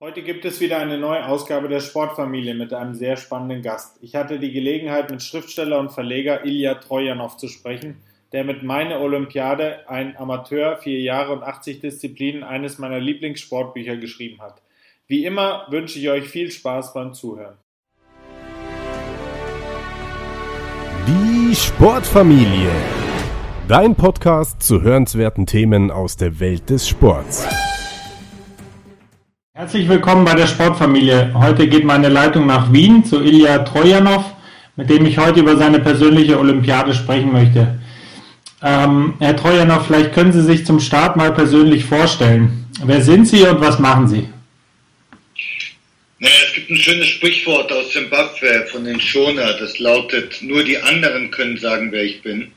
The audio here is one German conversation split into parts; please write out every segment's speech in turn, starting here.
Heute gibt es wieder eine neue Ausgabe der Sportfamilie mit einem sehr spannenden Gast. Ich hatte die Gelegenheit, mit Schriftsteller und Verleger Ilya Trojanov zu sprechen, der mit Meine Olympiade, ein Amateur, vier Jahre und 80 Disziplinen, eines meiner Lieblingssportbücher geschrieben hat. Wie immer wünsche ich euch viel Spaß beim Zuhören. Die Sportfamilie. Dein Podcast zu hörenswerten Themen aus der Welt des Sports. Herzlich willkommen bei der Sportfamilie. Heute geht meine Leitung nach Wien zu Ilya Trojanov, mit dem ich heute über seine persönliche Olympiade sprechen möchte. Ähm, Herr Trojanov, vielleicht können Sie sich zum Start mal persönlich vorstellen. Wer sind Sie und was machen Sie? Naja, es gibt ein schönes Sprichwort aus Zimbabwe von den Shona, das lautet, nur die anderen können sagen, wer ich bin.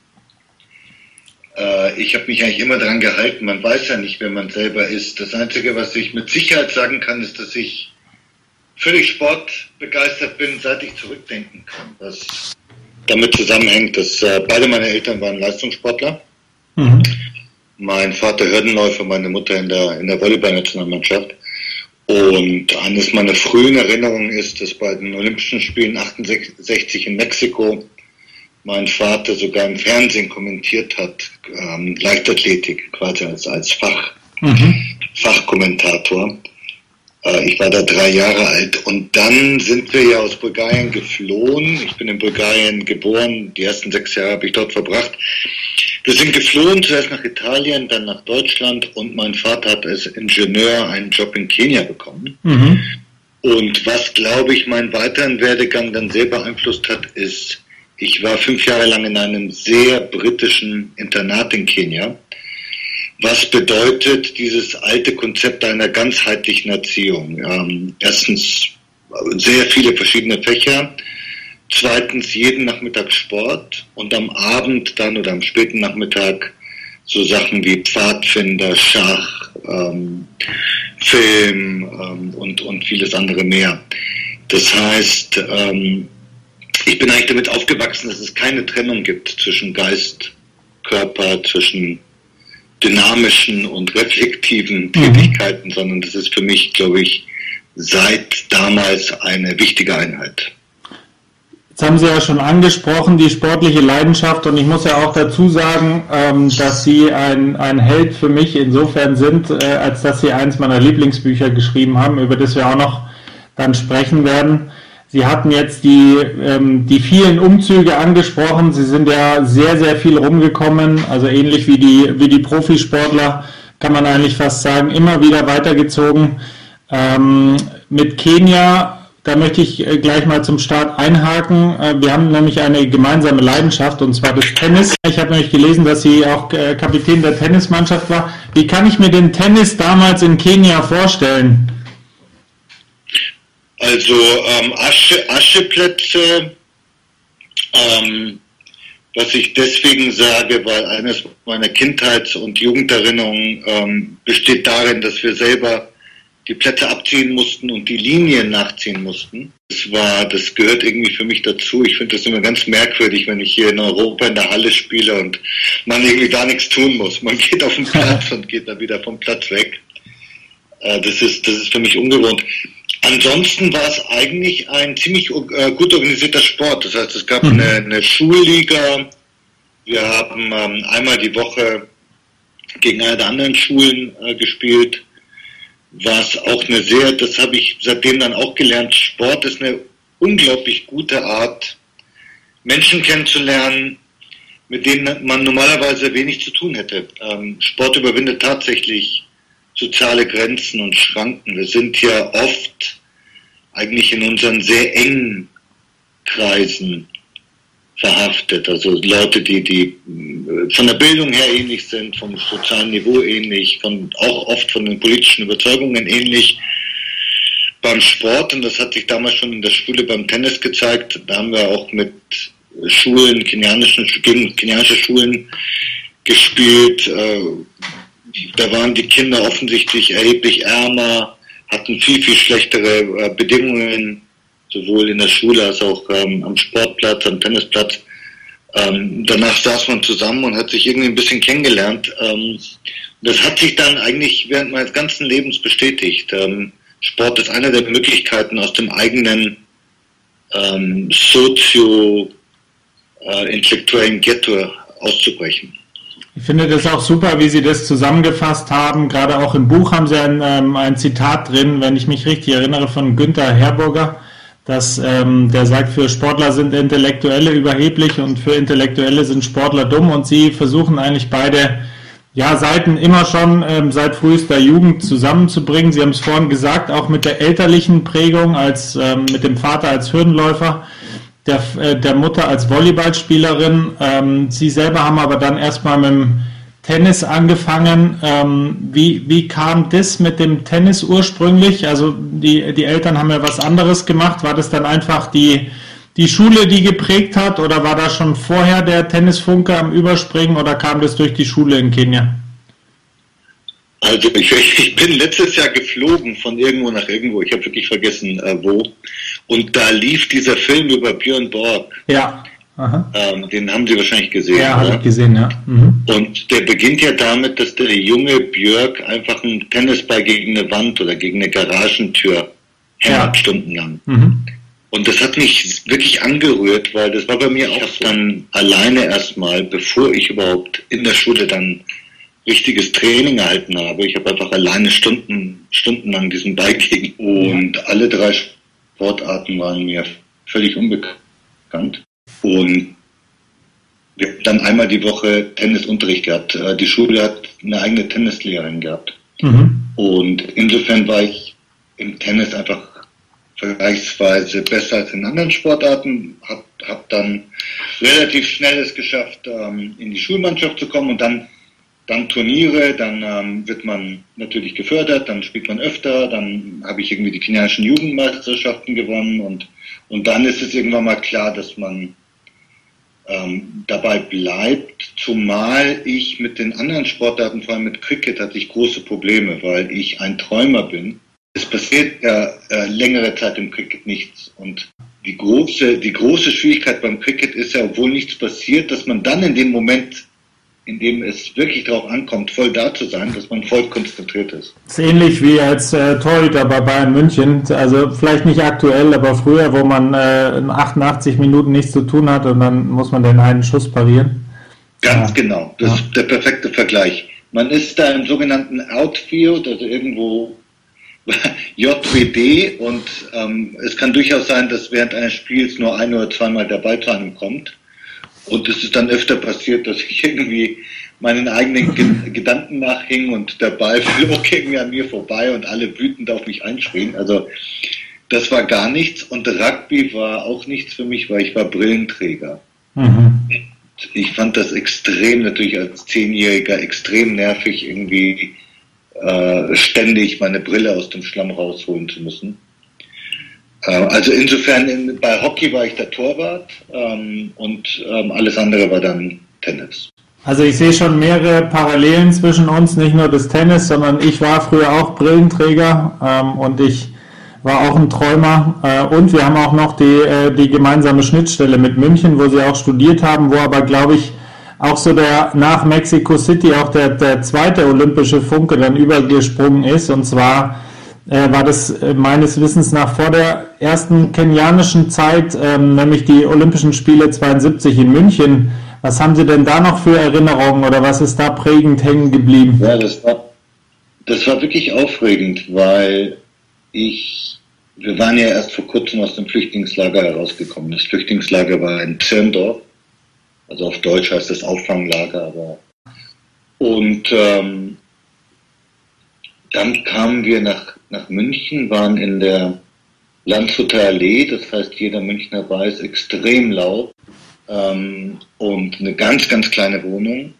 Äh, ich habe mich eigentlich immer daran gehalten. Man weiß ja nicht, wer man selber ist. Das Einzige, was ich mit Sicherheit sagen kann, ist, dass ich völlig sportbegeistert bin, seit ich zurückdenken kann. Was damit zusammenhängt, dass äh, beide meine Eltern waren Leistungssportler. Mhm. Mein Vater Hürdenläufer, meine Mutter in der, in der Volleyballnationalmannschaft. Und eines meiner frühen Erinnerungen ist, dass bei den Olympischen Spielen 68 in Mexiko mein Vater sogar im Fernsehen kommentiert hat, ähm, Leichtathletik quasi als, als Fach, mhm. Fachkommentator. Äh, ich war da drei Jahre alt und dann sind wir ja aus Bulgarien geflohen. Ich bin in Bulgarien geboren, die ersten sechs Jahre habe ich dort verbracht. Wir sind geflohen, zuerst nach Italien, dann nach Deutschland und mein Vater hat als Ingenieur einen Job in Kenia bekommen. Mhm. Und was, glaube ich, meinen weiteren Werdegang dann sehr beeinflusst hat, ist ich war fünf Jahre lang in einem sehr britischen Internat in Kenia. Was bedeutet dieses alte Konzept einer ganzheitlichen Erziehung? Ähm, erstens sehr viele verschiedene Fächer. Zweitens jeden Nachmittag Sport und am Abend dann oder am späten Nachmittag so Sachen wie Pfadfinder, Schach, ähm, Film ähm, und, und vieles andere mehr. Das heißt, ähm, ich bin eigentlich damit aufgewachsen, dass es keine Trennung gibt zwischen Geist, Körper, zwischen dynamischen und reflektiven mhm. Tätigkeiten, sondern das ist für mich, glaube ich, seit damals eine wichtige Einheit. Jetzt haben Sie ja schon angesprochen, die sportliche Leidenschaft und ich muss ja auch dazu sagen, ähm, dass Sie ein, ein Held für mich insofern sind, äh, als dass Sie eins meiner Lieblingsbücher geschrieben haben, über das wir auch noch dann sprechen werden. Sie hatten jetzt die, ähm, die vielen Umzüge angesprochen. Sie sind ja sehr, sehr viel rumgekommen, also ähnlich wie die, wie die Profisportler, kann man eigentlich fast sagen, immer wieder weitergezogen. Ähm, mit Kenia, da möchte ich äh, gleich mal zum Start einhaken. Äh, wir haben nämlich eine gemeinsame Leidenschaft und zwar das Tennis. Ich habe nämlich gelesen, dass Sie auch äh, Kapitän der Tennismannschaft war. Wie kann ich mir den Tennis damals in Kenia vorstellen? Also ähm, Asche, Ascheplätze, ähm, was ich deswegen sage, weil eines meiner Kindheits- und Jugenderinnerungen ähm, besteht darin, dass wir selber die Plätze abziehen mussten und die Linien nachziehen mussten. Das war, das gehört irgendwie für mich dazu. Ich finde das immer ganz merkwürdig, wenn ich hier in Europa in der Halle spiele und man irgendwie gar nichts tun muss. Man geht auf den Platz und geht dann wieder vom Platz weg. Äh, das ist, das ist für mich ungewohnt. Ansonsten war es eigentlich ein ziemlich äh, gut organisierter Sport. Das heißt, es gab mhm. eine, eine, Schulliga. Wir haben ähm, einmal die Woche gegen eine der anderen Schulen äh, gespielt. Was auch eine sehr, das habe ich seitdem dann auch gelernt, Sport ist eine unglaublich gute Art, Menschen kennenzulernen, mit denen man normalerweise wenig zu tun hätte. Ähm, Sport überwindet tatsächlich soziale Grenzen und Schranken. Wir sind ja oft eigentlich in unseren sehr engen Kreisen verhaftet. Also Leute, die, die äh, von der Bildung her ähnlich sind, vom sozialen Niveau ähnlich, von, auch oft von den politischen Überzeugungen ähnlich. Beim Sport, und das hat sich damals schon in der Schule beim Tennis gezeigt, da haben wir auch mit Schulen, kenianischen, gegen kenianische Schulen gespielt. Äh, da waren die Kinder offensichtlich erheblich ärmer, hatten viel, viel schlechtere äh, Bedingungen, sowohl in der Schule als auch ähm, am Sportplatz, am Tennisplatz. Ähm, danach saß man zusammen und hat sich irgendwie ein bisschen kennengelernt. Ähm, das hat sich dann eigentlich während meines ganzen Lebens bestätigt. Ähm, Sport ist eine der Möglichkeiten, aus dem eigenen ähm, sozio-intellektuellen äh, Ghetto auszubrechen. Ich finde das auch super, wie Sie das zusammengefasst haben. Gerade auch im Buch haben Sie ein, ähm, ein Zitat drin, wenn ich mich richtig erinnere, von Günther Herburger, dass ähm, der sagt, für Sportler sind Intellektuelle überheblich und für Intellektuelle sind Sportler dumm. Und Sie versuchen eigentlich beide ja, Seiten immer schon ähm, seit frühester Jugend zusammenzubringen. Sie haben es vorhin gesagt, auch mit der elterlichen Prägung, als ähm, mit dem Vater als Hürdenläufer der, äh, der Mutter als Volleyballspielerin. Ähm, Sie selber haben aber dann erstmal mit dem Tennis angefangen. Ähm, wie, wie kam das mit dem Tennis ursprünglich? Also die, die Eltern haben ja was anderes gemacht. War das dann einfach die, die Schule, die geprägt hat oder war da schon vorher der Tennisfunke am Überspringen oder kam das durch die Schule in Kenia? Also ich, ich bin letztes Jahr geflogen von irgendwo nach irgendwo. Ich habe wirklich vergessen, äh, wo. Und da lief dieser Film über Björn Borg. Ja. Ähm, den haben Sie wahrscheinlich gesehen. Ja, habe ich gesehen, ja. Mhm. Und der beginnt ja damit, dass der junge Björk einfach einen Tennisball gegen eine Wand oder gegen eine Garagentür hämmert, ja. stundenlang. Mhm. Und das hat mich wirklich angerührt, weil das war bei mir auch dann alleine erstmal, bevor ich überhaupt in der Schule dann richtiges Training erhalten habe. Ich habe einfach alleine Stunden, stundenlang diesen Ball gegen und alle drei Sportarten waren mir völlig unbekannt. Und wir haben dann einmal die Woche Tennisunterricht gehabt. Äh, die Schule hat eine eigene Tennislehrerin gehabt. Mhm. Und insofern war ich im Tennis einfach vergleichsweise besser als in anderen Sportarten, habe hab dann relativ schnell es geschafft, ähm, in die Schulmannschaft zu kommen und dann dann Turniere, dann ähm, wird man natürlich gefördert, dann spielt man öfter, dann habe ich irgendwie die kenianischen Jugendmeisterschaften gewonnen und, und dann ist es irgendwann mal klar, dass man ähm, dabei bleibt, zumal ich mit den anderen Sportarten, vor allem mit Cricket, hatte ich große Probleme, weil ich ein Träumer bin. Es passiert ja äh, längere Zeit im Cricket nichts und die große, die große Schwierigkeit beim Cricket ist ja, obwohl nichts passiert, dass man dann in dem Moment in dem es wirklich darauf ankommt, voll da zu sein, dass man voll konzentriert ist. Das ist ähnlich wie als äh, Torhüter bei Bayern München. Also vielleicht nicht aktuell, aber früher, wo man äh, in 88 Minuten nichts zu tun hat und dann muss man den einen Schuss parieren. Ganz ja. genau. Das ja. ist der perfekte Vergleich. Man ist da im sogenannten Outfield, also irgendwo JWD und ähm, es kann durchaus sein, dass während eines Spiels nur ein oder zweimal der Ball zu einem kommt. Und es ist dann öfter passiert, dass ich irgendwie meinen eigenen Ge Gedanken nachhing und der Ball flog irgendwie an mir vorbei und alle wütend auf mich einschrien. Also das war gar nichts und Rugby war auch nichts für mich, weil ich war Brillenträger. Mhm. Ich fand das extrem natürlich als Zehnjähriger extrem nervig, irgendwie äh, ständig meine Brille aus dem Schlamm rausholen zu müssen. Äh, also insofern in, bei Hockey war ich der Torwart ähm, und ähm, alles andere war dann Tennis. Also ich sehe schon mehrere Parallelen zwischen uns, nicht nur das Tennis, sondern ich war früher auch Brillenträger ähm, und ich war auch ein Träumer. Äh, und wir haben auch noch die, äh, die gemeinsame Schnittstelle mit München, wo sie auch studiert haben, wo aber, glaube ich, auch so der nach Mexico City auch der, der zweite olympische Funke dann übergesprungen ist. Und zwar äh, war das äh, meines Wissens nach vor der ersten kenianischen Zeit, ähm, nämlich die Olympischen Spiele 72 in München. Was haben Sie denn da noch für Erinnerungen oder was ist da prägend hängen geblieben? Ja, das war, das war wirklich aufregend, weil ich, wir waren ja erst vor kurzem aus dem Flüchtlingslager herausgekommen. Das Flüchtlingslager war in Zirndorf, also auf Deutsch heißt das Auffanglager, aber und ähm, dann kamen wir nach nach München, waren in der Landshuter Allee, das heißt jeder Münchner weiß, extrem laut ähm, und eine ganz, ganz kleine Wohnung.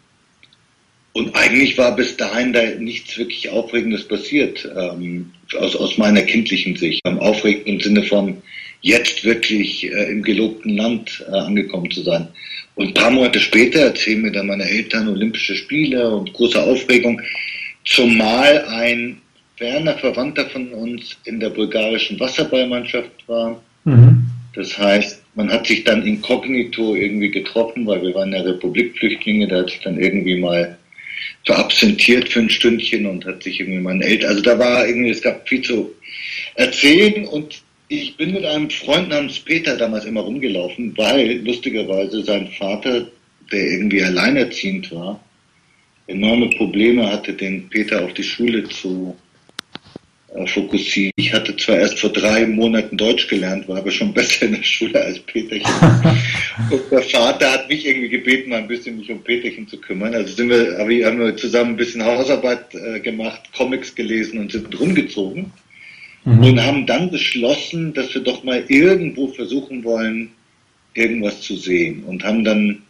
Und eigentlich war bis dahin da nichts wirklich Aufregendes passiert, ähm, aus, aus meiner kindlichen Sicht. Aufregend im Sinne von jetzt wirklich äh, im gelobten Land äh, angekommen zu sein. Und ein paar Monate später erzählen mir dann meine Eltern Olympische Spiele und große Aufregung, zumal ein ferner Verwandter von uns in der bulgarischen Wasserballmannschaft war. Mhm. Das heißt, man hat sich dann inkognito irgendwie getroffen, weil wir waren ja Republikflüchtlinge, da hat sich dann irgendwie mal verabsentiert für ein Stündchen und hat sich irgendwie meinen Eltern, also da war irgendwie, es gab viel zu erzählen und ich bin mit einem Freund namens Peter damals immer rumgelaufen, weil lustigerweise sein Vater, der irgendwie alleinerziehend war, enorme Probleme hatte, den Peter auf die Schule zu äh, fokussieren. Ich hatte zwar erst vor drei Monaten Deutsch gelernt, war aber schon besser in der Schule als Peterchen. und der Vater hat mich irgendwie gebeten, mal ein bisschen mich um Peterchen zu kümmern. Also sind wir, haben wir zusammen ein bisschen Hausarbeit äh, gemacht, Comics gelesen und sind rumgezogen. Mhm. Und haben dann beschlossen, dass wir doch mal irgendwo versuchen wollen, irgendwas zu sehen. Und haben dann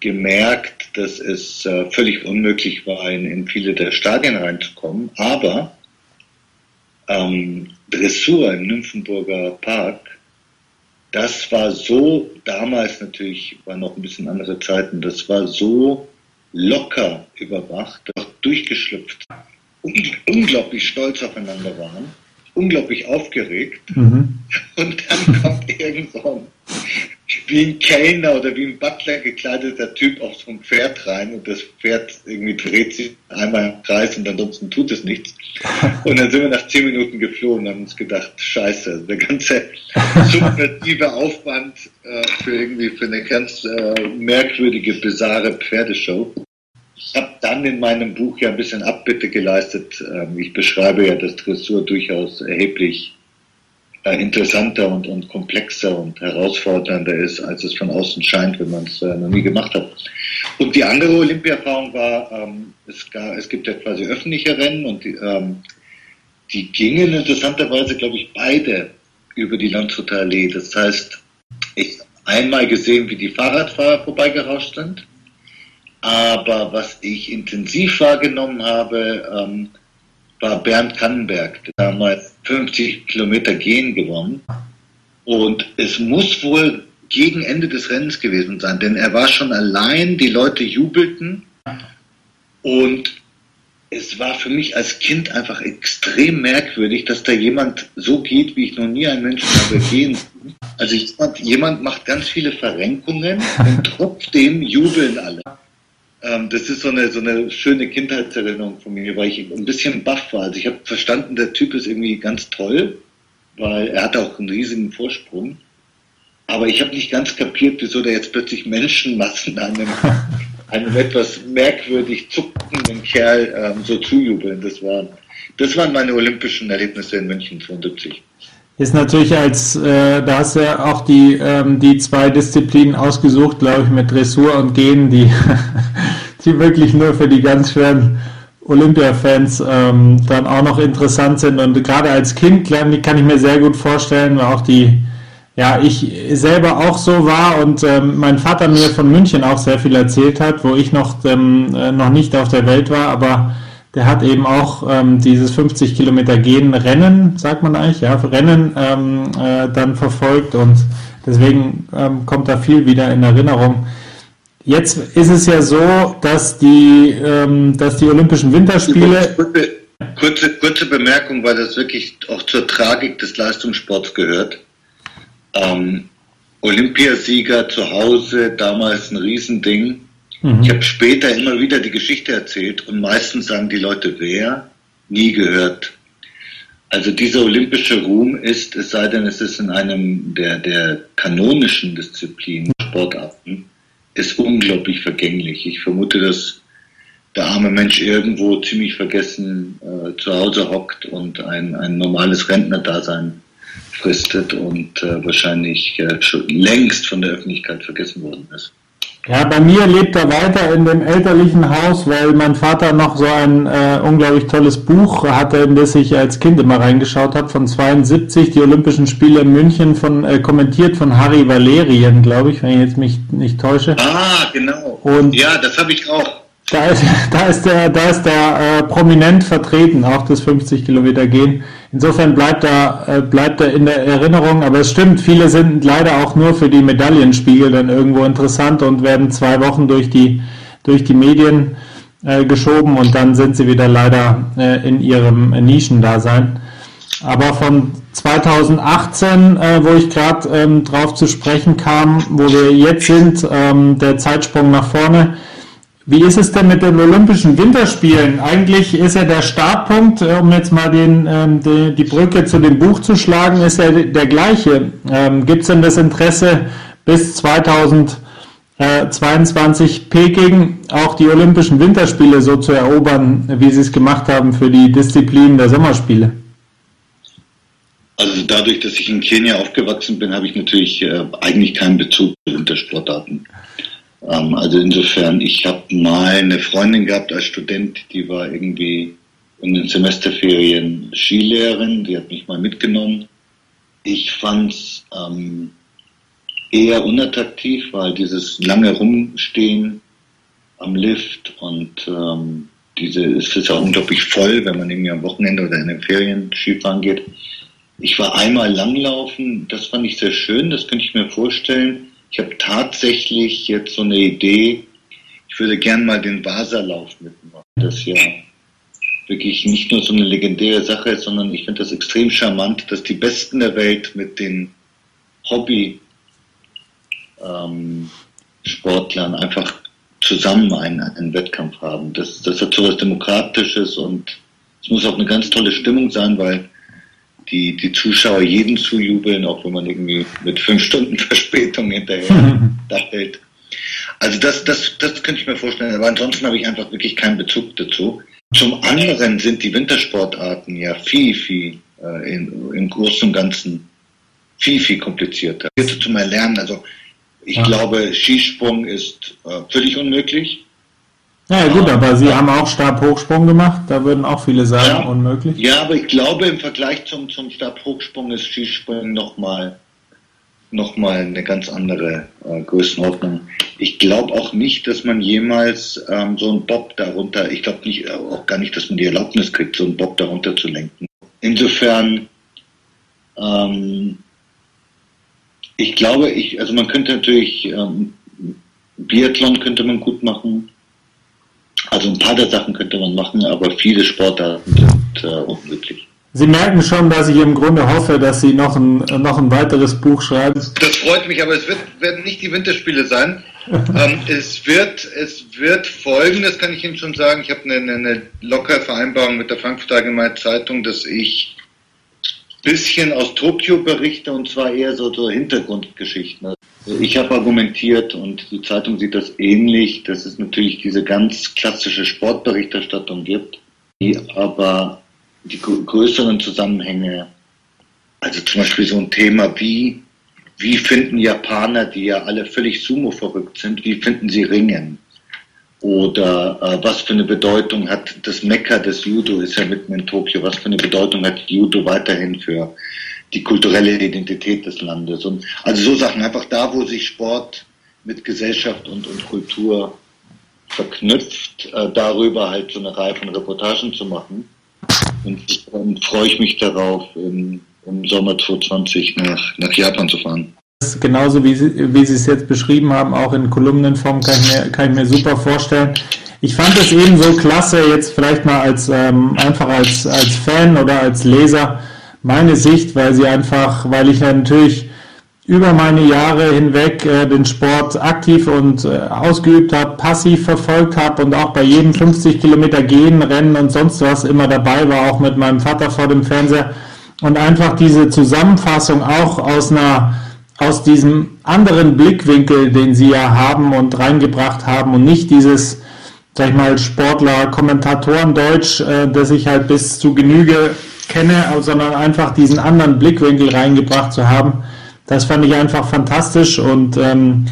gemerkt, dass es äh, völlig unmöglich war, in, in viele der Stadien reinzukommen. Aber ähm, Dressur im Nymphenburger Park, das war so, damals natürlich war noch ein bisschen andere Zeiten, das war so locker überwacht, doch durchgeschlüpft, unglaublich stolz aufeinander waren, unglaublich aufgeregt. Mhm. Und dann kommt irgend so ein wie ein Kellner oder wie ein Butler gekleideter Typ auf so ein Pferd rein und das Pferd irgendwie dreht sich einmal im Kreis und ansonsten tut es nichts. Und dann sind wir nach zehn Minuten geflohen und haben uns gedacht, scheiße, der ganze subversive Aufwand äh, für irgendwie für eine ganz äh, merkwürdige, bizarre Pferdeshow. Ich habe dann in meinem Buch ja ein bisschen Abbitte geleistet. Ähm, ich beschreibe ja, dass Dressur durchaus erheblich interessanter und, und komplexer und herausfordernder ist, als es von außen scheint, wenn man es äh, noch nie gemacht hat. Und die andere Olympia-Erfahrung war, ähm, es, gar, es gibt ja quasi öffentliche Rennen und die, ähm, die gingen interessanterweise, glaube ich, beide über die Landshuter Allee. Das heißt, ich einmal gesehen, wie die Fahrradfahrer vorbeigerauscht sind, aber was ich intensiv wahrgenommen habe, ähm, war Bernd Kannenberg, der damals 50 Kilometer Gehen gewonnen. Und es muss wohl gegen Ende des Rennens gewesen sein, denn er war schon allein, die Leute jubelten und es war für mich als Kind einfach extrem merkwürdig, dass da jemand so geht, wie ich noch nie einen Menschen habe gehen. Also jemand, jemand macht ganz viele Verrenkungen und trotzdem jubeln alle. Ähm, das ist so eine, so eine schöne Kindheitserinnerung von mir, weil ich ein bisschen baff war. Also ich habe verstanden, der Typ ist irgendwie ganz toll, weil er hat auch einen riesigen Vorsprung. Aber ich habe nicht ganz kapiert, wieso da jetzt plötzlich Menschenmassen einem, einem etwas merkwürdig zuckenden Kerl ähm, so zujubeln. Das waren, das waren meine olympischen Erlebnisse in München 72 ist natürlich als, äh, da hast du ja auch die, ähm, die zwei Disziplinen ausgesucht, glaube ich, mit Dressur und Gehen, die, die wirklich nur für die ganz schweren Olympia-Fans ähm, dann auch noch interessant sind. Und gerade als Kind kann ich mir sehr gut vorstellen, weil auch die, ja, ich selber auch so war und ähm, mein Vater mir von München auch sehr viel erzählt hat, wo ich noch, ähm, äh, noch nicht auf der Welt war, aber der hat eben auch ähm, dieses 50 Kilometer Gehen Rennen, sagt man eigentlich, ja, Rennen ähm, äh, dann verfolgt und deswegen ähm, kommt da viel wieder in Erinnerung. Jetzt ist es ja so, dass die, ähm, dass die Olympischen Winterspiele. Kurze, kurze, kurze Bemerkung, weil das wirklich auch zur Tragik des Leistungssports gehört. Ähm, Olympiasieger zu Hause, damals ein Riesending Mhm. Ich habe später immer wieder die Geschichte erzählt und meistens sagen die Leute, wer? Nie gehört. Also dieser olympische Ruhm ist, es sei denn, es ist in einem der, der kanonischen Disziplinen, Sportarten, ist unglaublich vergänglich. Ich vermute, dass der arme Mensch irgendwo ziemlich vergessen äh, zu Hause hockt und ein, ein normales Rentnerdasein fristet und äh, wahrscheinlich äh, schon längst von der Öffentlichkeit vergessen worden ist. Ja, bei mir lebt er weiter in dem elterlichen Haus, weil mein Vater noch so ein äh, unglaublich tolles Buch hatte, in das ich als Kind immer reingeschaut habe, von 72, die Olympischen Spiele in München, von, äh, kommentiert von Harry Valerien, glaube ich, wenn ich jetzt mich nicht täusche. Ah, genau. Und ja, das habe ich auch. Da ist, da ist der, da ist der äh, prominent vertreten, auch das 50 Kilometer gehen. Insofern bleibt er, äh, bleibt er in der Erinnerung, aber es stimmt, viele sind leider auch nur für die Medaillenspiegel dann irgendwo interessant und werden zwei Wochen durch die, durch die Medien äh, geschoben und dann sind sie wieder leider äh, in ihrem Nischendasein. Aber von 2018, äh, wo ich gerade ähm, drauf zu sprechen kam, wo wir jetzt sind, ähm, der Zeitsprung nach vorne, wie ist es denn mit den Olympischen Winterspielen? Eigentlich ist ja der Startpunkt, äh, um jetzt mal den, ähm, die, die, Brücke zu dem Buch zu schlagen, ist ja der gleiche. Ähm, Gibt es denn das Interesse bis 2022 Peking auch die Olympischen Winterspiele so zu erobern, wie Sie es gemacht haben für die Disziplinen der Sommerspiele? Also dadurch, dass ich in Kenia aufgewachsen bin, habe ich natürlich äh, eigentlich keinen Bezug zu Wintersportarten. Ähm, also insofern, ich habe mal eine Freundin gehabt als Student, die war irgendwie in den Semesterferien Skilehrerin, die hat mich mal mitgenommen. Ich fand's ähm, eher unattraktiv, weil dieses lange Rumstehen am Lift und ähm, diese, es ist ja unglaublich voll, wenn man irgendwie am Wochenende oder in den Ferien Skifahren geht. Ich war einmal langlaufen, das fand ich sehr schön, das könnte ich mir vorstellen. Ich habe tatsächlich jetzt so eine Idee, ich würde gern mal den Wasserlauf mitmachen. Das ja wirklich nicht nur so eine legendäre Sache ist, sondern ich finde das extrem charmant, dass die Besten der Welt mit den Hobby ähm, Sportlern einfach zusammen einen, einen Wettkampf haben. Das, das hat so was Demokratisches und es muss auch eine ganz tolle Stimmung sein, weil die, die Zuschauer jeden zujubeln, auch wenn man irgendwie mit fünf Stunden Verspätung hinterher hält. Also das, das, das könnte ich mir vorstellen, aber ansonsten habe ich einfach wirklich keinen Bezug dazu. Zum anderen sind die Wintersportarten ja viel, viel äh, in, im Großen und Ganzen viel, viel komplizierter. Zum Erlernen, also ich ja. glaube, Skisprung ist äh, völlig unmöglich. Ja, gut, aber Sie haben auch Stabhochsprung gemacht, da würden auch viele sagen, ja, unmöglich. Ja, aber ich glaube, im Vergleich zum, zum Stabhochsprung ist Skisprung nochmal noch mal eine ganz andere äh, Größenordnung. Ich glaube auch nicht, dass man jemals ähm, so einen Bob darunter, ich glaube nicht, äh, auch gar nicht, dass man die Erlaubnis kriegt, so einen Bob darunter zu lenken. Insofern, ähm, ich glaube, ich, also man könnte natürlich, ähm, Biathlon könnte man gut machen, also ein paar der Sachen könnte man machen, aber viele Sportarten sind äh, unmöglich. Sie merken schon, dass ich im Grunde hoffe, dass Sie noch ein, noch ein weiteres Buch schreiben. Das freut mich, aber es wird, werden nicht die Winterspiele sein. ähm, es, wird, es wird folgen, das kann ich Ihnen schon sagen. Ich habe eine, eine lockere Vereinbarung mit der Frankfurter Allgemeinen Zeitung, dass ich bisschen aus Tokio berichte und zwar eher so, so Hintergrundgeschichten. Ich habe argumentiert und die Zeitung sieht das ähnlich, dass es natürlich diese ganz klassische Sportberichterstattung gibt, die aber die größeren Zusammenhänge, also zum Beispiel so ein Thema wie, wie finden Japaner, die ja alle völlig Sumo verrückt sind, wie finden sie Ringen? Oder äh, was für eine Bedeutung hat das Mekka des Judo, ist ja mitten in Tokio, was für eine Bedeutung hat Judo weiterhin für die kulturelle Identität des Landes? Und also so Sachen, einfach da, wo sich Sport mit Gesellschaft und, und Kultur verknüpft, äh, darüber halt so eine Reihe von Reportagen zu machen. Und dann freue ich mich darauf, im, im Sommer 2020 nach, nach Japan zu fahren genauso wie Sie, wie Sie es jetzt beschrieben haben, auch in Kolumnenform kann ich mir, kann ich mir super vorstellen. Ich fand es eben so klasse, jetzt vielleicht mal als ähm, einfach als, als Fan oder als Leser meine Sicht, weil sie einfach, weil ich natürlich über meine Jahre hinweg äh, den Sport aktiv und äh, ausgeübt habe, passiv verfolgt habe und auch bei jedem 50 Kilometer Gehen, Rennen und sonst was immer dabei war, auch mit meinem Vater vor dem Fernseher. Und einfach diese Zusammenfassung auch aus einer aus diesem anderen Blickwinkel, den sie ja haben und reingebracht haben und nicht dieses, sag ich mal, Sportler, Kommentatoren Deutsch, äh, das ich halt bis zu Genüge kenne, sondern einfach diesen anderen Blickwinkel reingebracht zu haben. Das fand ich einfach fantastisch und ähm,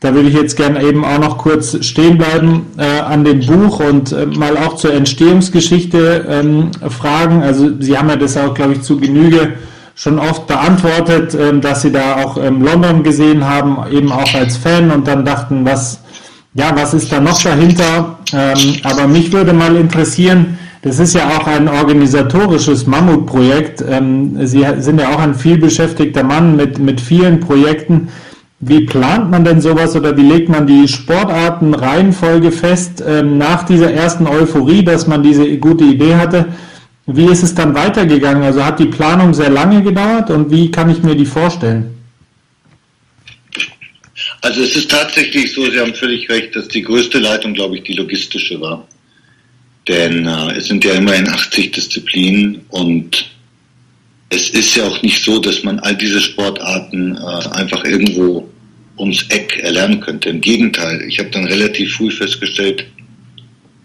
da würde ich jetzt gerne eben auch noch kurz stehen bleiben äh, an dem Buch und äh, mal auch zur Entstehungsgeschichte ähm, fragen. Also Sie haben ja das auch, glaube ich, zu Genüge schon oft beantwortet, ähm, dass sie da auch ähm, London gesehen haben, eben auch als Fan und dann dachten, was, ja, was ist da noch dahinter? Ähm, aber mich würde mal interessieren, das ist ja auch ein organisatorisches Mammutprojekt. Sie sind ja auch ein vielbeschäftigter Mann mit, mit vielen Projekten. Wie plant man denn sowas oder wie legt man die Sportartenreihenfolge fest nach dieser ersten Euphorie, dass man diese gute Idee hatte? Wie ist es dann weitergegangen? Also hat die Planung sehr lange gedauert und wie kann ich mir die vorstellen? Also es ist tatsächlich so, Sie haben völlig recht, dass die größte Leitung, glaube ich, die logistische war. Denn äh, es sind ja immerhin 80 Disziplinen und es ist ja auch nicht so, dass man all diese Sportarten äh, einfach irgendwo ums Eck erlernen könnte. Im Gegenteil, ich habe dann relativ früh festgestellt,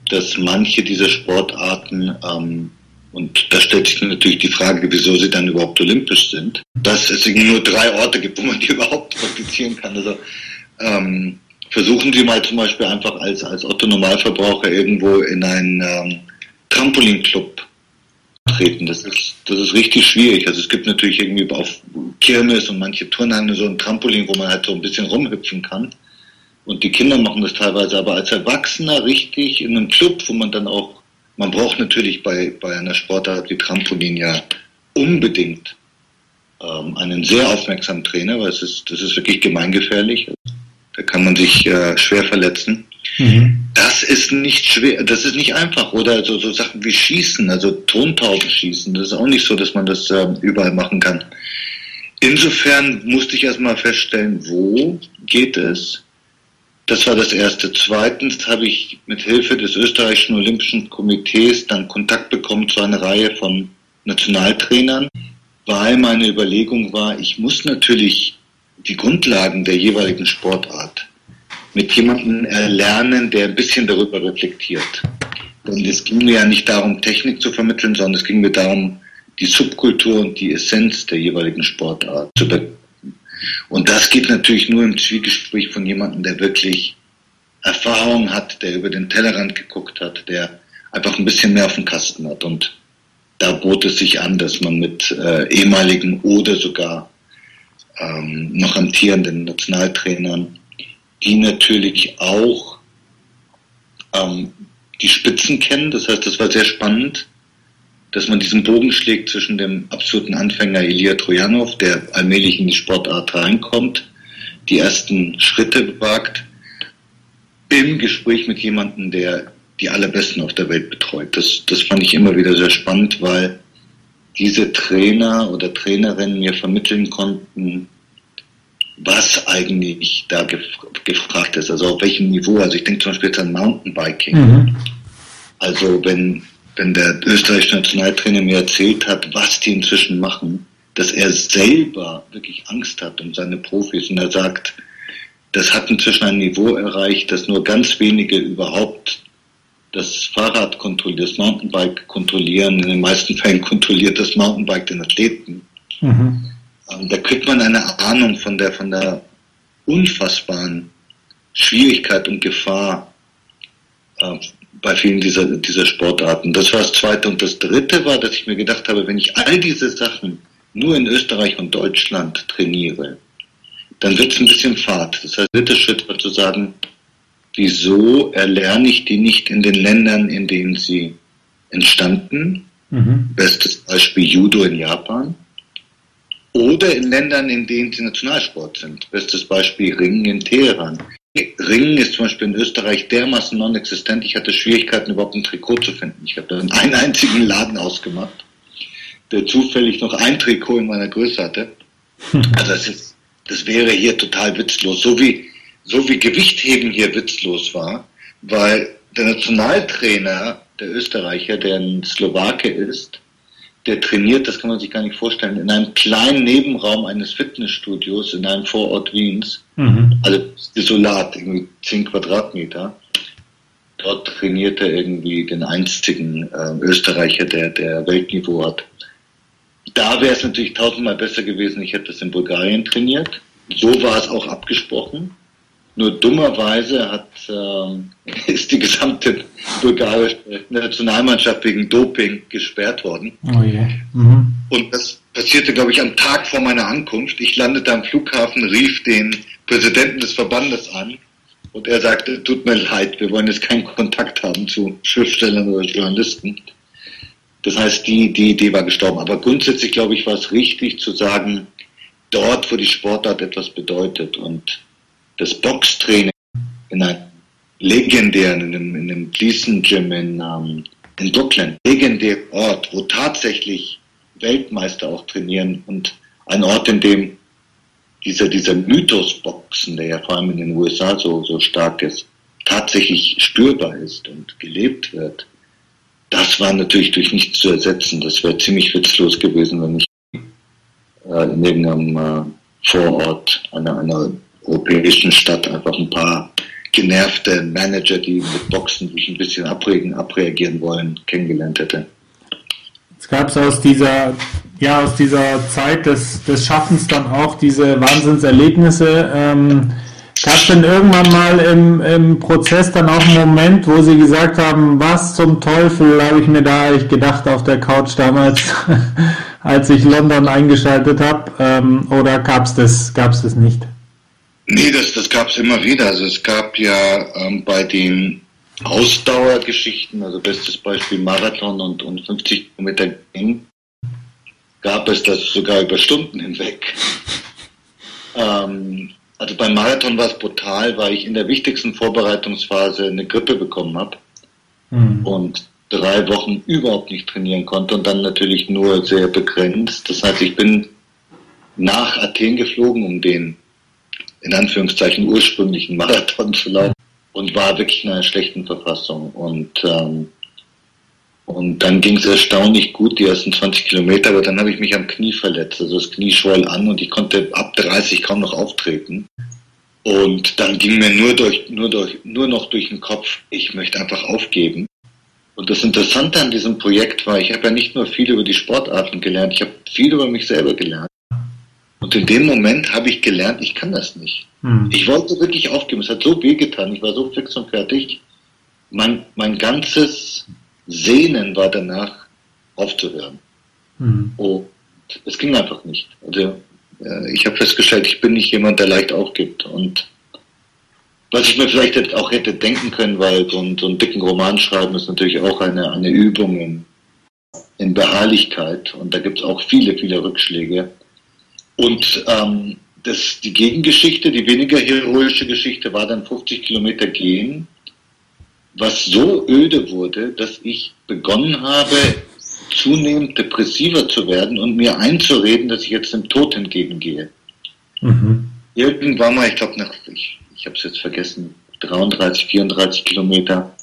dass manche dieser Sportarten ähm, und da stellt sich natürlich die Frage, wieso sie dann überhaupt olympisch sind. Dass es nur drei Orte gibt, wo man die überhaupt praktizieren kann. Also ähm, versuchen Sie mal zum Beispiel einfach als, als Otto Normalverbraucher irgendwo in einen ähm, Trampolinclub treten. Das ist, das ist richtig schwierig. Also es gibt natürlich irgendwie auf Kirmes und manche Turnhallen so ein Trampolin, wo man halt so ein bisschen rumhüpfen kann. Und die Kinder machen das teilweise, aber als Erwachsener richtig in einem Club, wo man dann auch man braucht natürlich bei, bei einer Sportart wie Trampolin ja unbedingt ähm, einen sehr aufmerksamen Trainer, weil es ist, das ist wirklich gemeingefährlich. Da kann man sich äh, schwer verletzen. Mhm. Das ist nicht schwer, das ist nicht einfach. Oder so, so Sachen wie Schießen, also Tontauben schießen, das ist auch nicht so, dass man das äh, überall machen kann. Insofern musste ich erstmal feststellen, wo geht es? Das war das Erste. Zweitens habe ich mit Hilfe des österreichischen Olympischen Komitees dann Kontakt bekommen zu einer Reihe von Nationaltrainern, weil meine Überlegung war, ich muss natürlich die Grundlagen der jeweiligen Sportart mit jemandem erlernen, der ein bisschen darüber reflektiert. Denn es ging mir ja nicht darum, Technik zu vermitteln, sondern es ging mir darum, die Subkultur und die Essenz der jeweiligen Sportart zu und das geht natürlich nur im Zwiegespräch von jemandem, der wirklich Erfahrung hat, der über den Tellerrand geguckt hat, der einfach ein bisschen mehr auf dem Kasten hat. Und da bot es sich an, dass man mit äh, ehemaligen oder sogar ähm, noch amtierenden Nationaltrainern, die natürlich auch ähm, die Spitzen kennen, das heißt, das war sehr spannend, dass man diesen Bogen schlägt zwischen dem absoluten Anfänger Ilya Trojanov, der allmählich in die Sportart reinkommt, die ersten Schritte wagt, im Gespräch mit jemandem, der die allerbesten auf der Welt betreut. Das, das fand ich immer wieder sehr spannend, weil diese Trainer oder Trainerinnen mir vermitteln konnten, was eigentlich da gef gefragt ist, also auf welchem Niveau. Also ich denke zum Beispiel jetzt an Mountainbiking. Mhm. Also wenn wenn der österreichische Nationaltrainer mir erzählt hat, was die inzwischen machen, dass er selber wirklich Angst hat um seine Profis und er sagt, das hat inzwischen ein Niveau erreicht, dass nur ganz wenige überhaupt das Fahrrad kontrollieren, das Mountainbike kontrollieren. In den meisten Fällen kontrolliert das Mountainbike den Athleten. Mhm. Ähm, da kriegt man eine Ahnung von der, von der unfassbaren Schwierigkeit und Gefahr äh, bei vielen dieser, dieser Sportarten. Das war das Zweite. Und das Dritte war, dass ich mir gedacht habe, wenn ich all diese Sachen nur in Österreich und Deutschland trainiere, dann wird es ein bisschen fad. Das heißt, der dritte Schritt war zu sagen, wieso erlerne ich die nicht in den Ländern, in denen sie entstanden? Mhm. Bestes Beispiel Judo in Japan. Oder in Ländern, in denen sie Nationalsport sind. Bestes Beispiel Ringen in Teheran. Ringen ist zum Beispiel in Österreich dermaßen non-existent. Ich hatte Schwierigkeiten, überhaupt ein Trikot zu finden. Ich habe dann einen einzigen Laden ausgemacht, der zufällig noch ein Trikot in meiner Größe hatte. Also das, ist, das wäre hier total witzlos. So wie, so wie Gewichtheben hier witzlos war, weil der Nationaltrainer der Österreicher, der ein Slowake ist, der trainiert, das kann man sich gar nicht vorstellen, in einem kleinen Nebenraum eines Fitnessstudios in einem Vorort Wiens, mhm. also isolat, irgendwie 10 Quadratmeter. Dort trainiert er irgendwie den einzigen äh, Österreicher, der, der Weltniveau hat. Da wäre es natürlich tausendmal besser gewesen, ich hätte es in Bulgarien trainiert. So war es auch abgesprochen. Nur dummerweise hat, äh, ist die gesamte bulgarische Nationalmannschaft wegen Doping gesperrt worden. Oh yeah. mhm. Und das passierte, glaube ich, am Tag vor meiner Ankunft. Ich landete am Flughafen, rief den Präsidenten des Verbandes an und er sagte, tut mir leid, wir wollen jetzt keinen Kontakt haben zu Schriftstellern oder Journalisten. Das heißt, die, die Idee war gestorben. Aber grundsätzlich, glaube ich, war es richtig zu sagen, dort, wo die Sportart etwas bedeutet und das Boxtraining in einem legendären, in einem, in Gleason Gym in, ähm, in Brooklyn, legendärer Ort, wo tatsächlich Weltmeister auch trainieren und ein Ort, in dem dieser, dieser Mythos-Boxen, der ja vor allem in den USA so, so stark ist, tatsächlich spürbar ist und gelebt wird, das war natürlich durch nichts zu ersetzen. Das wäre ziemlich witzlos gewesen, wenn ich äh, in irgendeinem äh, Vorort einer, einer europäischen Stadt einfach ein paar genervte Manager, die mit Boxen sich ein bisschen abregen, abreagieren wollen, kennengelernt hätte. Es gab aus dieser, ja, aus dieser Zeit des, des Schaffens dann auch diese Wahnsinnserlebnisse. Ähm, Gab es denn irgendwann mal im, im Prozess dann auch einen Moment, wo Sie gesagt haben, was zum Teufel habe ich mir da eigentlich gedacht auf der Couch damals, als ich London eingeschaltet habe? Ähm, oder gab es das, gab's das nicht? Nee, das, das gab es immer wieder. Also es gab ja ähm, bei den Ausdauergeschichten, also bestes Beispiel Marathon und, und 50 Kilometer ging, gab es das sogar über Stunden hinweg. Ähm, also beim Marathon war es brutal, weil ich in der wichtigsten Vorbereitungsphase eine Grippe bekommen habe mhm. und drei Wochen überhaupt nicht trainieren konnte und dann natürlich nur sehr begrenzt. Das heißt, ich bin nach Athen geflogen, um den in Anführungszeichen ursprünglichen Marathon zu laufen und war wirklich in einer schlechten Verfassung. Und, ähm, und dann ging es erstaunlich gut, die ersten 20 Kilometer, aber dann habe ich mich am Knie verletzt. Also das Knie schwoll an und ich konnte ab 30 kaum noch auftreten. Und dann ging mir nur durch, nur durch, nur noch durch den Kopf, ich möchte einfach aufgeben. Und das Interessante an diesem Projekt war, ich habe ja nicht nur viel über die Sportarten gelernt, ich habe viel über mich selber gelernt. Und in dem Moment habe ich gelernt, ich kann das nicht. Hm. Ich wollte wirklich aufgeben. Es hat so weh getan. Ich war so fix und fertig. Mein, mein ganzes Sehnen war danach aufzuhören. Hm. Und es ging einfach nicht. Also äh, ich habe festgestellt, ich bin nicht jemand, der leicht aufgibt. Und was ich mir vielleicht auch hätte denken können, weil so, ein, so einen dicken Roman schreiben ist natürlich auch eine, eine Übung in, in Beharrlichkeit. Und da gibt es auch viele, viele Rückschläge. Und ähm, das, die Gegengeschichte, die weniger heroische Geschichte war dann 50 Kilometer gehen, was so öde wurde, dass ich begonnen habe, zunehmend depressiver zu werden und mir einzureden, dass ich jetzt dem Tod entgegengehe. Mhm. Irgendwann mal, ich glaube nach, ich, ich habe es jetzt vergessen, 33, 34 Kilometer,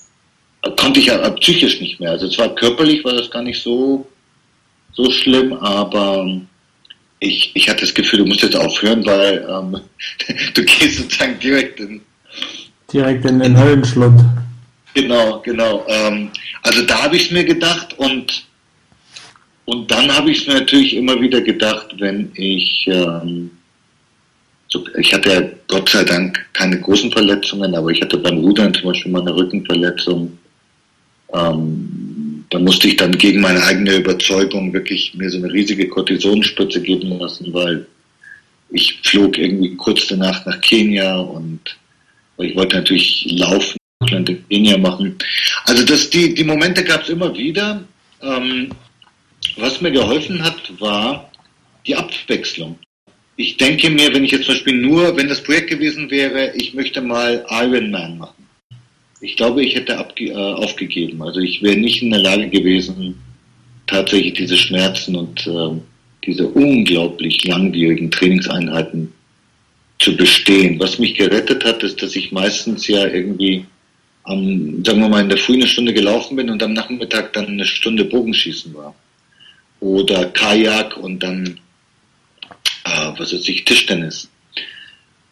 konnte ich ja psychisch nicht mehr. Also zwar körperlich war das gar nicht so, so schlimm, aber ich, ich hatte das Gefühl, du musst jetzt aufhören, weil ähm, du gehst sozusagen direkt in direkt in den Höllenschlund. Genau, genau. Ähm, also da habe ich es mir gedacht und und dann habe ich es mir natürlich immer wieder gedacht, wenn ich ähm, so, ich hatte ja Gott sei Dank keine großen Verletzungen, aber ich hatte beim Rudern zum Beispiel mal eine Rückenverletzung. Ähm, da musste ich dann gegen meine eigene Überzeugung wirklich mir so eine riesige Kortisonspritze geben lassen, weil ich flog irgendwie kurz danach nach Kenia und ich wollte natürlich laufen in Kenia machen. Also das, die, die Momente gab es immer wieder. Ähm, was mir geholfen hat, war die Abwechslung. Ich denke mir, wenn ich jetzt zum Beispiel nur, wenn das Projekt gewesen wäre, ich möchte mal Ironman machen ich glaube, ich hätte abge äh, aufgegeben. Also ich wäre nicht in der Lage gewesen, tatsächlich diese Schmerzen und äh, diese unglaublich langwierigen Trainingseinheiten zu bestehen. Was mich gerettet hat, ist, dass ich meistens ja irgendwie am, sagen wir mal, in der Früh eine Stunde gelaufen bin und am Nachmittag dann eine Stunde Bogenschießen war. Oder Kajak und dann, äh, was weiß ich, Tischtennis.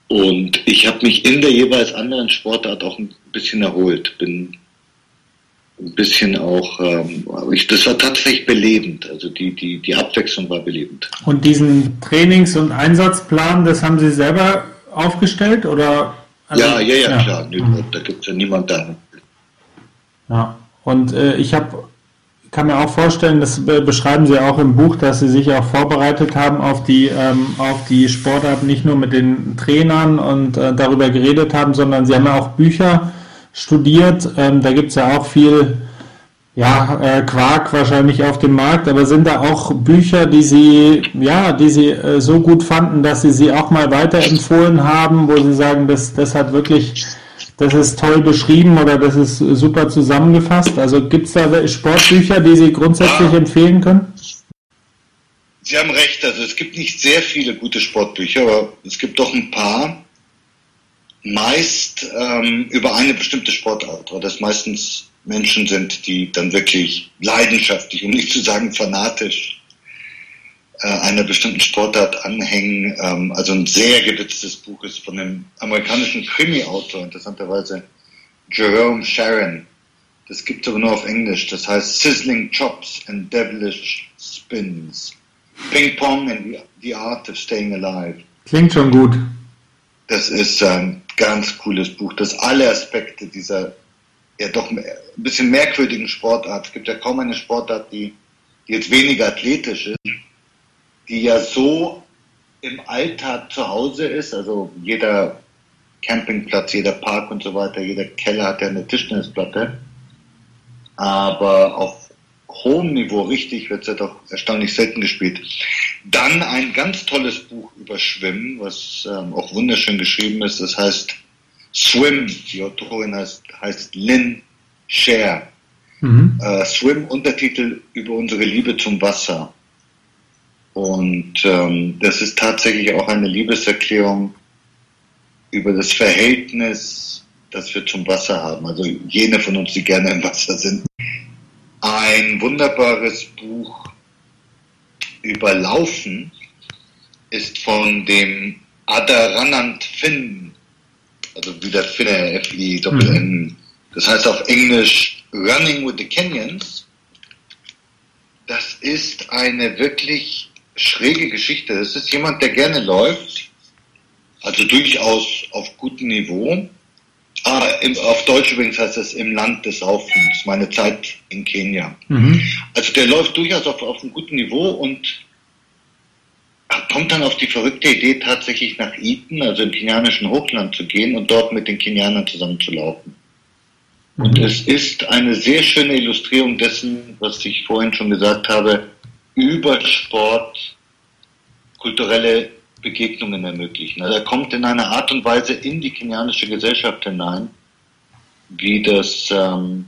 Und ich habe mich in der jeweils anderen Sportart auch ein bisschen erholt, bin ein bisschen auch, ähm, ich, das war tatsächlich belebend, also die, die, die Abwechslung war belebend. Und diesen Trainings- und Einsatzplan, das haben Sie selber aufgestellt oder? Also, ja, ja, ja, ja, klar, mhm. da gibt es ja niemand da. Ja, und äh, ich habe kann mir auch vorstellen, das beschreiben Sie auch im Buch, dass Sie sich auch vorbereitet haben auf die, ähm, auf die Sportart, nicht nur mit den Trainern und äh, darüber geredet haben, sondern Sie haben ja auch Bücher studiert. Ähm, da gibt es ja auch viel ja, äh, Quark wahrscheinlich auf dem Markt, aber sind da auch Bücher, die Sie, ja, die Sie äh, so gut fanden, dass Sie sie auch mal weiterempfohlen haben, wo Sie sagen, das, das hat wirklich das ist toll beschrieben oder das ist super zusammengefasst. Also gibt es da Sportbücher, die Sie grundsätzlich empfehlen können? Sie haben recht, also es gibt nicht sehr viele gute Sportbücher, aber es gibt doch ein paar, meist ähm, über eine bestimmte Sportart, weil das meistens Menschen sind, die dann wirklich leidenschaftlich, um nicht zu sagen fanatisch, äh, einer bestimmten Sportart anhängen. Ähm, also ein sehr gewitztes Buch ist von einem amerikanischen Krimi-Autor, interessanterweise Jerome Sharon. Das gibt es aber nur auf Englisch. Das heißt Sizzling Chops and Devilish Spins. Ping Pong and the Art of Staying Alive. Klingt schon gut. Das ist ein ganz cooles Buch, das alle Aspekte dieser ja doch ein bisschen merkwürdigen Sportart. Es gibt ja kaum eine Sportart, die, die jetzt weniger athletisch ist, die ja so im Alltag zu Hause ist. Also jeder Campingplatz, jeder Park und so weiter, jeder Keller hat ja eine Tischtennisplatte. Aber auf hohem Niveau richtig wird es ja doch erstaunlich selten gespielt. Dann ein ganz tolles Buch über Schwimmen, was ähm, auch wunderschön geschrieben ist. Das heißt Swim. Die Autorin heißt, heißt Lynn Scher. Mhm. Äh, Swim, Untertitel über unsere Liebe zum Wasser. Und ähm, das ist tatsächlich auch eine Liebeserklärung über das Verhältnis, das wir zum Wasser haben. Also jene von uns, die gerne im Wasser sind ein wunderbares Buch über Laufen ist von dem Adaranand Finn, also wie der Finne, F-I-N. Mhm. Das heißt auf Englisch Running with the Kenyans. Das ist eine wirklich schräge Geschichte. Das ist jemand, der gerne läuft, also durchaus auf gutem Niveau Ah, im, auf Deutsch übrigens heißt es im Land des Saufens, meine Zeit in Kenia. Mhm. Also der läuft durchaus auf, auf einem guten Niveau und kommt dann auf die verrückte Idee, tatsächlich nach Iten, also im kenianischen Hochland zu gehen und dort mit den Kenianern zusammen zu laufen. Mhm. Und es ist eine sehr schöne Illustrierung dessen, was ich vorhin schon gesagt habe, über Sport kulturelle Begegnungen ermöglichen. Also er kommt in einer Art und Weise in die kenianische Gesellschaft hinein, wie das ähm,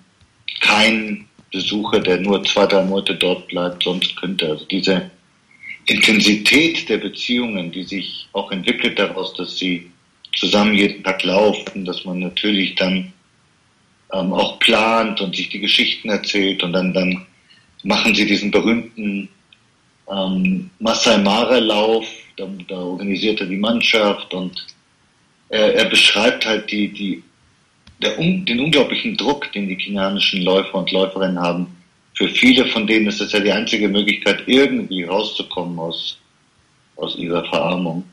kein Besucher, der nur zwei, drei Monate dort bleibt, sonst könnte. Also diese Intensität der Beziehungen, die sich auch entwickelt daraus, dass sie zusammen jeden Tag laufen, dass man natürlich dann ähm, auch plant und sich die Geschichten erzählt und dann, dann machen sie diesen berühmten ähm, Masai Mara Lauf, da, da organisiert er die Mannschaft und er, er beschreibt halt die, die, der, den unglaublichen Druck, den die kenianischen Läufer und Läuferinnen haben. Für viele von denen ist es ja die einzige Möglichkeit, irgendwie rauszukommen aus, aus ihrer Verarmung.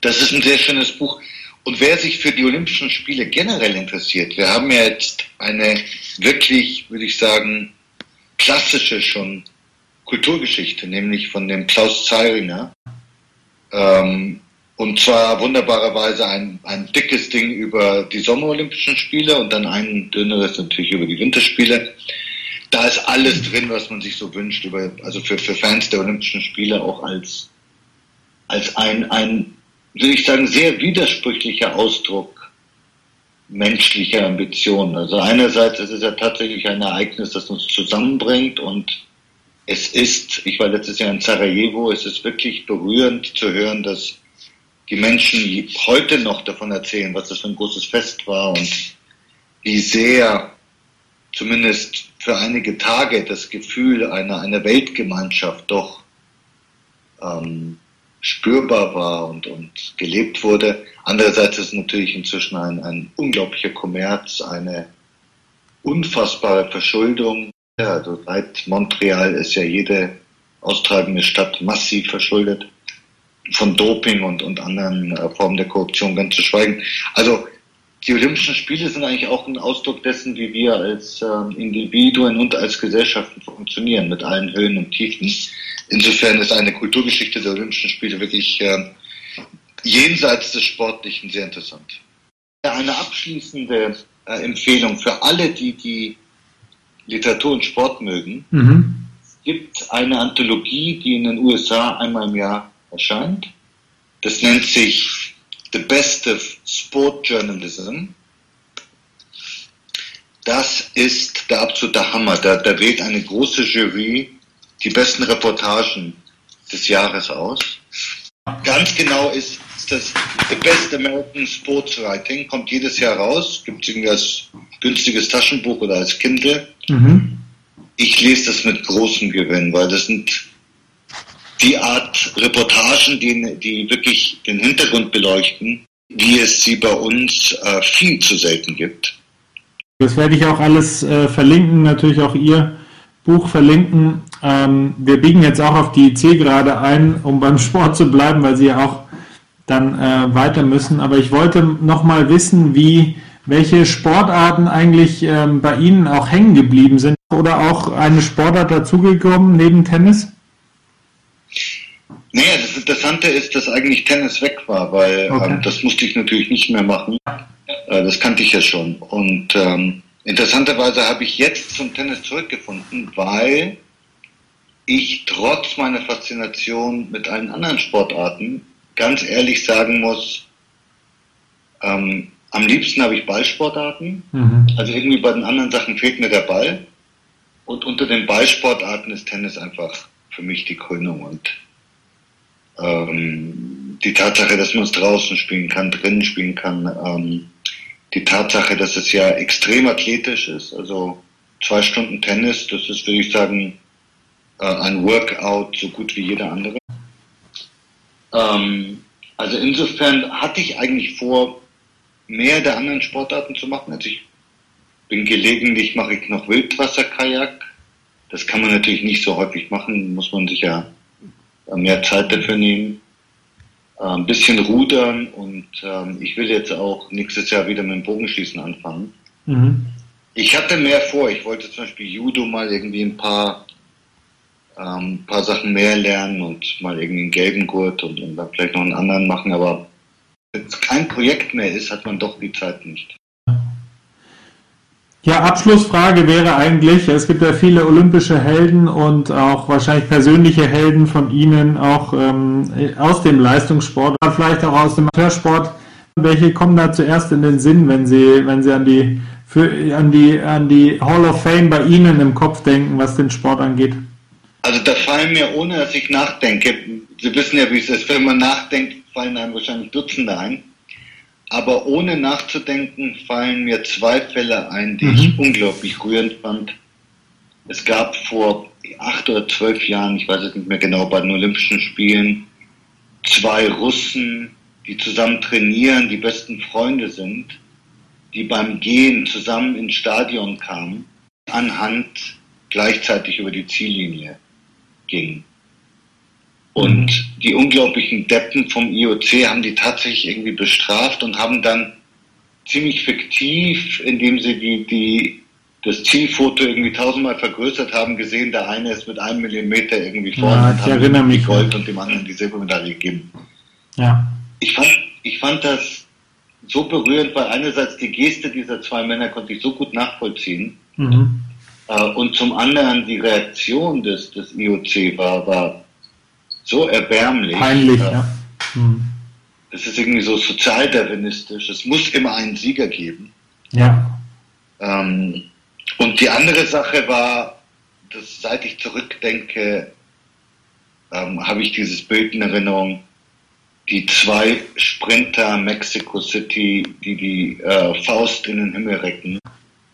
Das ist ein sehr schönes Buch. Und wer sich für die Olympischen Spiele generell interessiert, wir haben ja jetzt eine wirklich, würde ich sagen, klassische schon Kulturgeschichte, nämlich von dem Klaus Zeiringer. Ähm, und zwar wunderbarerweise ein, ein dickes Ding über die Sommerolympischen Spiele und dann ein dünneres natürlich über die Winterspiele. Da ist alles drin, was man sich so wünscht, über, also für, für Fans der Olympischen Spiele auch als, als ein, ein, würde ich sagen, sehr widersprüchlicher Ausdruck menschlicher Ambitionen. Also einerseits ist es ja tatsächlich ein Ereignis, das uns zusammenbringt und es ist, ich war letztes Jahr in Sarajevo, es ist wirklich berührend zu hören, dass die Menschen heute noch davon erzählen, was das für ein großes Fest war und wie sehr zumindest für einige Tage das Gefühl einer, einer Weltgemeinschaft doch ähm, spürbar war und, und gelebt wurde. Andererseits ist es natürlich inzwischen ein, ein unglaublicher Kommerz, eine unfassbare Verschuldung, ja, also seit Montreal ist ja jede austragende Stadt massiv verschuldet. Von Doping und, und anderen äh, Formen der Korruption ganz zu schweigen. Also die Olympischen Spiele sind eigentlich auch ein Ausdruck dessen, wie wir als äh, Individuen und als Gesellschaften funktionieren, mit allen Höhen und Tiefen. Insofern ist eine Kulturgeschichte der Olympischen Spiele wirklich äh, jenseits des Sportlichen sehr interessant. Eine abschließende äh, Empfehlung für alle, die die Literatur und Sport mögen. Mhm. Es gibt eine Anthologie, die in den USA einmal im Jahr erscheint. Das nennt sich The Best of Sport Journalism. Das ist der absolute Hammer. Da, da wählt eine große Jury die besten Reportagen des Jahres aus. Ganz genau ist das The Best American Sports Writing, kommt jedes Jahr raus, gibt es irgendwie als günstiges Taschenbuch oder als Kindle. Mhm. Ich lese das mit großem Gewinn, weil das sind die Art Reportagen, die, die wirklich den Hintergrund beleuchten, wie es sie bei uns äh, viel zu selten gibt. Das werde ich auch alles äh, verlinken, natürlich auch Ihr Buch verlinken. Ähm, wir biegen jetzt auch auf die C-Gerade ein, um beim Sport zu bleiben, weil Sie ja auch dann äh, weiter müssen. Aber ich wollte noch mal wissen, wie welche Sportarten eigentlich ähm, bei Ihnen auch hängen geblieben sind oder auch eine Sportart dazugekommen neben Tennis? Naja, das Interessante ist, dass eigentlich Tennis weg war, weil okay. ähm, das musste ich natürlich nicht mehr machen. Äh, das kannte ich ja schon. Und ähm, interessanterweise habe ich jetzt zum Tennis zurückgefunden, weil ich trotz meiner Faszination mit allen anderen Sportarten ganz ehrlich sagen muss, ähm, am liebsten habe ich Ballsportarten. Mhm. Also irgendwie bei den anderen Sachen fehlt mir der Ball. Und unter den Ballsportarten ist Tennis einfach für mich die Krönung. Und ähm, die Tatsache, dass man es draußen spielen kann, drinnen spielen kann, ähm, die Tatsache, dass es ja extrem athletisch ist, also zwei Stunden Tennis, das ist, würde ich sagen, äh, ein Workout so gut wie jeder andere. Ähm, also insofern hatte ich eigentlich vor, mehr der anderen Sportarten zu machen. Also ich bin gelegentlich, mache ich noch Wildwasserkajak. Das kann man natürlich nicht so häufig machen, muss man sich ja mehr Zeit dafür nehmen. Äh, ein bisschen rudern und ähm, ich will jetzt auch nächstes Jahr wieder mit dem Bogenschießen anfangen. Mhm. Ich hatte mehr vor. Ich wollte zum Beispiel Judo mal irgendwie ein paar, ähm, paar Sachen mehr lernen und mal irgendwie einen gelben Gurt und, und dann vielleicht noch einen anderen machen, aber kein Projekt mehr ist, hat man doch die Zeit nicht. Ja, Abschlussfrage wäre eigentlich, es gibt ja viele olympische Helden und auch wahrscheinlich persönliche Helden von Ihnen, auch ähm, aus dem Leistungssport, vielleicht auch aus dem Amateursport. Welche kommen da zuerst in den Sinn, wenn Sie, wenn Sie an die, für, an die, an die Hall of Fame bei Ihnen im Kopf denken, was den Sport angeht? Also da fallen mir, ohne dass ich nachdenke, Sie wissen ja, wie es ist, wenn man nachdenkt, fallen einem wahrscheinlich Dutzende ein. Aber ohne nachzudenken fallen mir zwei Fälle ein, die mhm. ich unglaublich rührend fand. Es gab vor acht oder zwölf Jahren, ich weiß es nicht mehr genau, bei den Olympischen Spielen zwei Russen, die zusammen trainieren, die besten Freunde sind, die beim Gehen zusammen ins Stadion kamen, anhand gleichzeitig über die Ziellinie gingen. Und mhm. die unglaublichen Deppen vom IOC haben die tatsächlich irgendwie bestraft und haben dann ziemlich fiktiv, indem sie die, die, das Zielfoto irgendwie tausendmal vergrößert haben, gesehen, der eine ist mit einem Millimeter irgendwie vorne ja, und haben ihm die Gold und dem anderen die Silbermedaille gegeben. Ja. Ich fand, ich fand das so berührend, weil einerseits die Geste dieser zwei Männer konnte ich so gut nachvollziehen. Mhm. Äh, und zum anderen die Reaktion des, des IOC war, war so erbärmlich. Peinlich, ja. Hm. Das ist irgendwie so sozialdarwinistisch. Es muss immer einen Sieger geben. Ja. Ähm, und die andere Sache war, dass seit ich zurückdenke, ähm, habe ich dieses Bild in Erinnerung, die zwei Sprinter Mexico City, die die äh, Faust in den Himmel recken,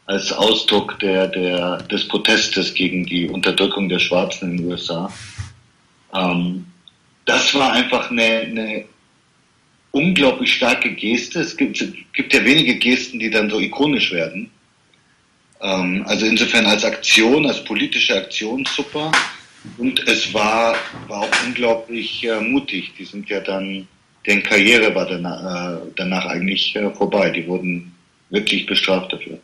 als Ausdruck der, der, des Protestes gegen die Unterdrückung der Schwarzen in den USA. Ähm, das war einfach eine, eine unglaublich starke Geste. Es gibt, gibt ja wenige Gesten, die dann so ikonisch werden. Ähm, also insofern als Aktion, als politische Aktion super. Und es war, war auch unglaublich äh, mutig. Die sind ja dann, deren Karriere war danach, äh, danach eigentlich äh, vorbei. Die wurden wirklich bestraft dafür.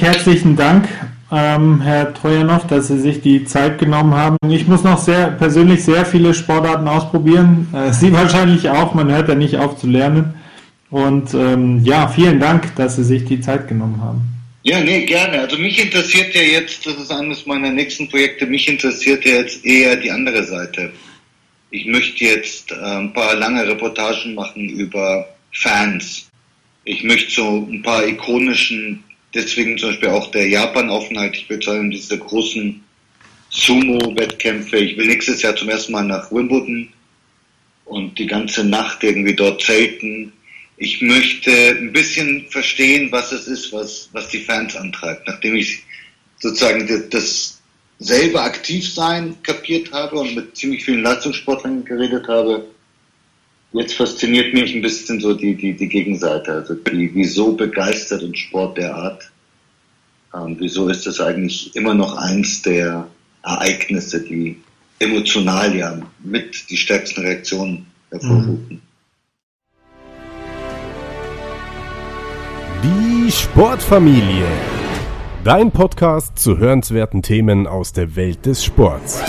Herzlichen Dank, ähm, Herr Trojanow, dass Sie sich die Zeit genommen haben. Ich muss noch sehr persönlich sehr viele Sportarten ausprobieren. Äh, Sie wahrscheinlich auch. Man hört ja nicht auf zu lernen. Und ähm, ja, vielen Dank, dass Sie sich die Zeit genommen haben. Ja, nee, gerne. Also mich interessiert ja jetzt, das ist eines meiner nächsten Projekte, mich interessiert ja jetzt eher die andere Seite. Ich möchte jetzt äh, ein paar lange Reportagen machen über Fans. Ich möchte so ein paar ikonischen Deswegen zum Beispiel auch der Japan-Aufenthalt. Ich würde sagen, diese großen Sumo-Wettkämpfe. Ich will nächstes Jahr zum ersten Mal nach Wimbledon und die ganze Nacht irgendwie dort zelten. Ich möchte ein bisschen verstehen, was es ist, was, was die Fans antreibt. Nachdem ich sozusagen das selber aktiv sein kapiert habe und mit ziemlich vielen Leistungssportlern geredet habe, jetzt fasziniert mich ein bisschen so die, die, die Gegenseite. Also die, wieso begeistert ein Sport der Art? Ähm, wieso ist das eigentlich immer noch eins der Ereignisse, die emotional ja mit die stärksten Reaktionen hervorrufen? Die Sportfamilie. Dein Podcast zu hörenswerten Themen aus der Welt des Sports.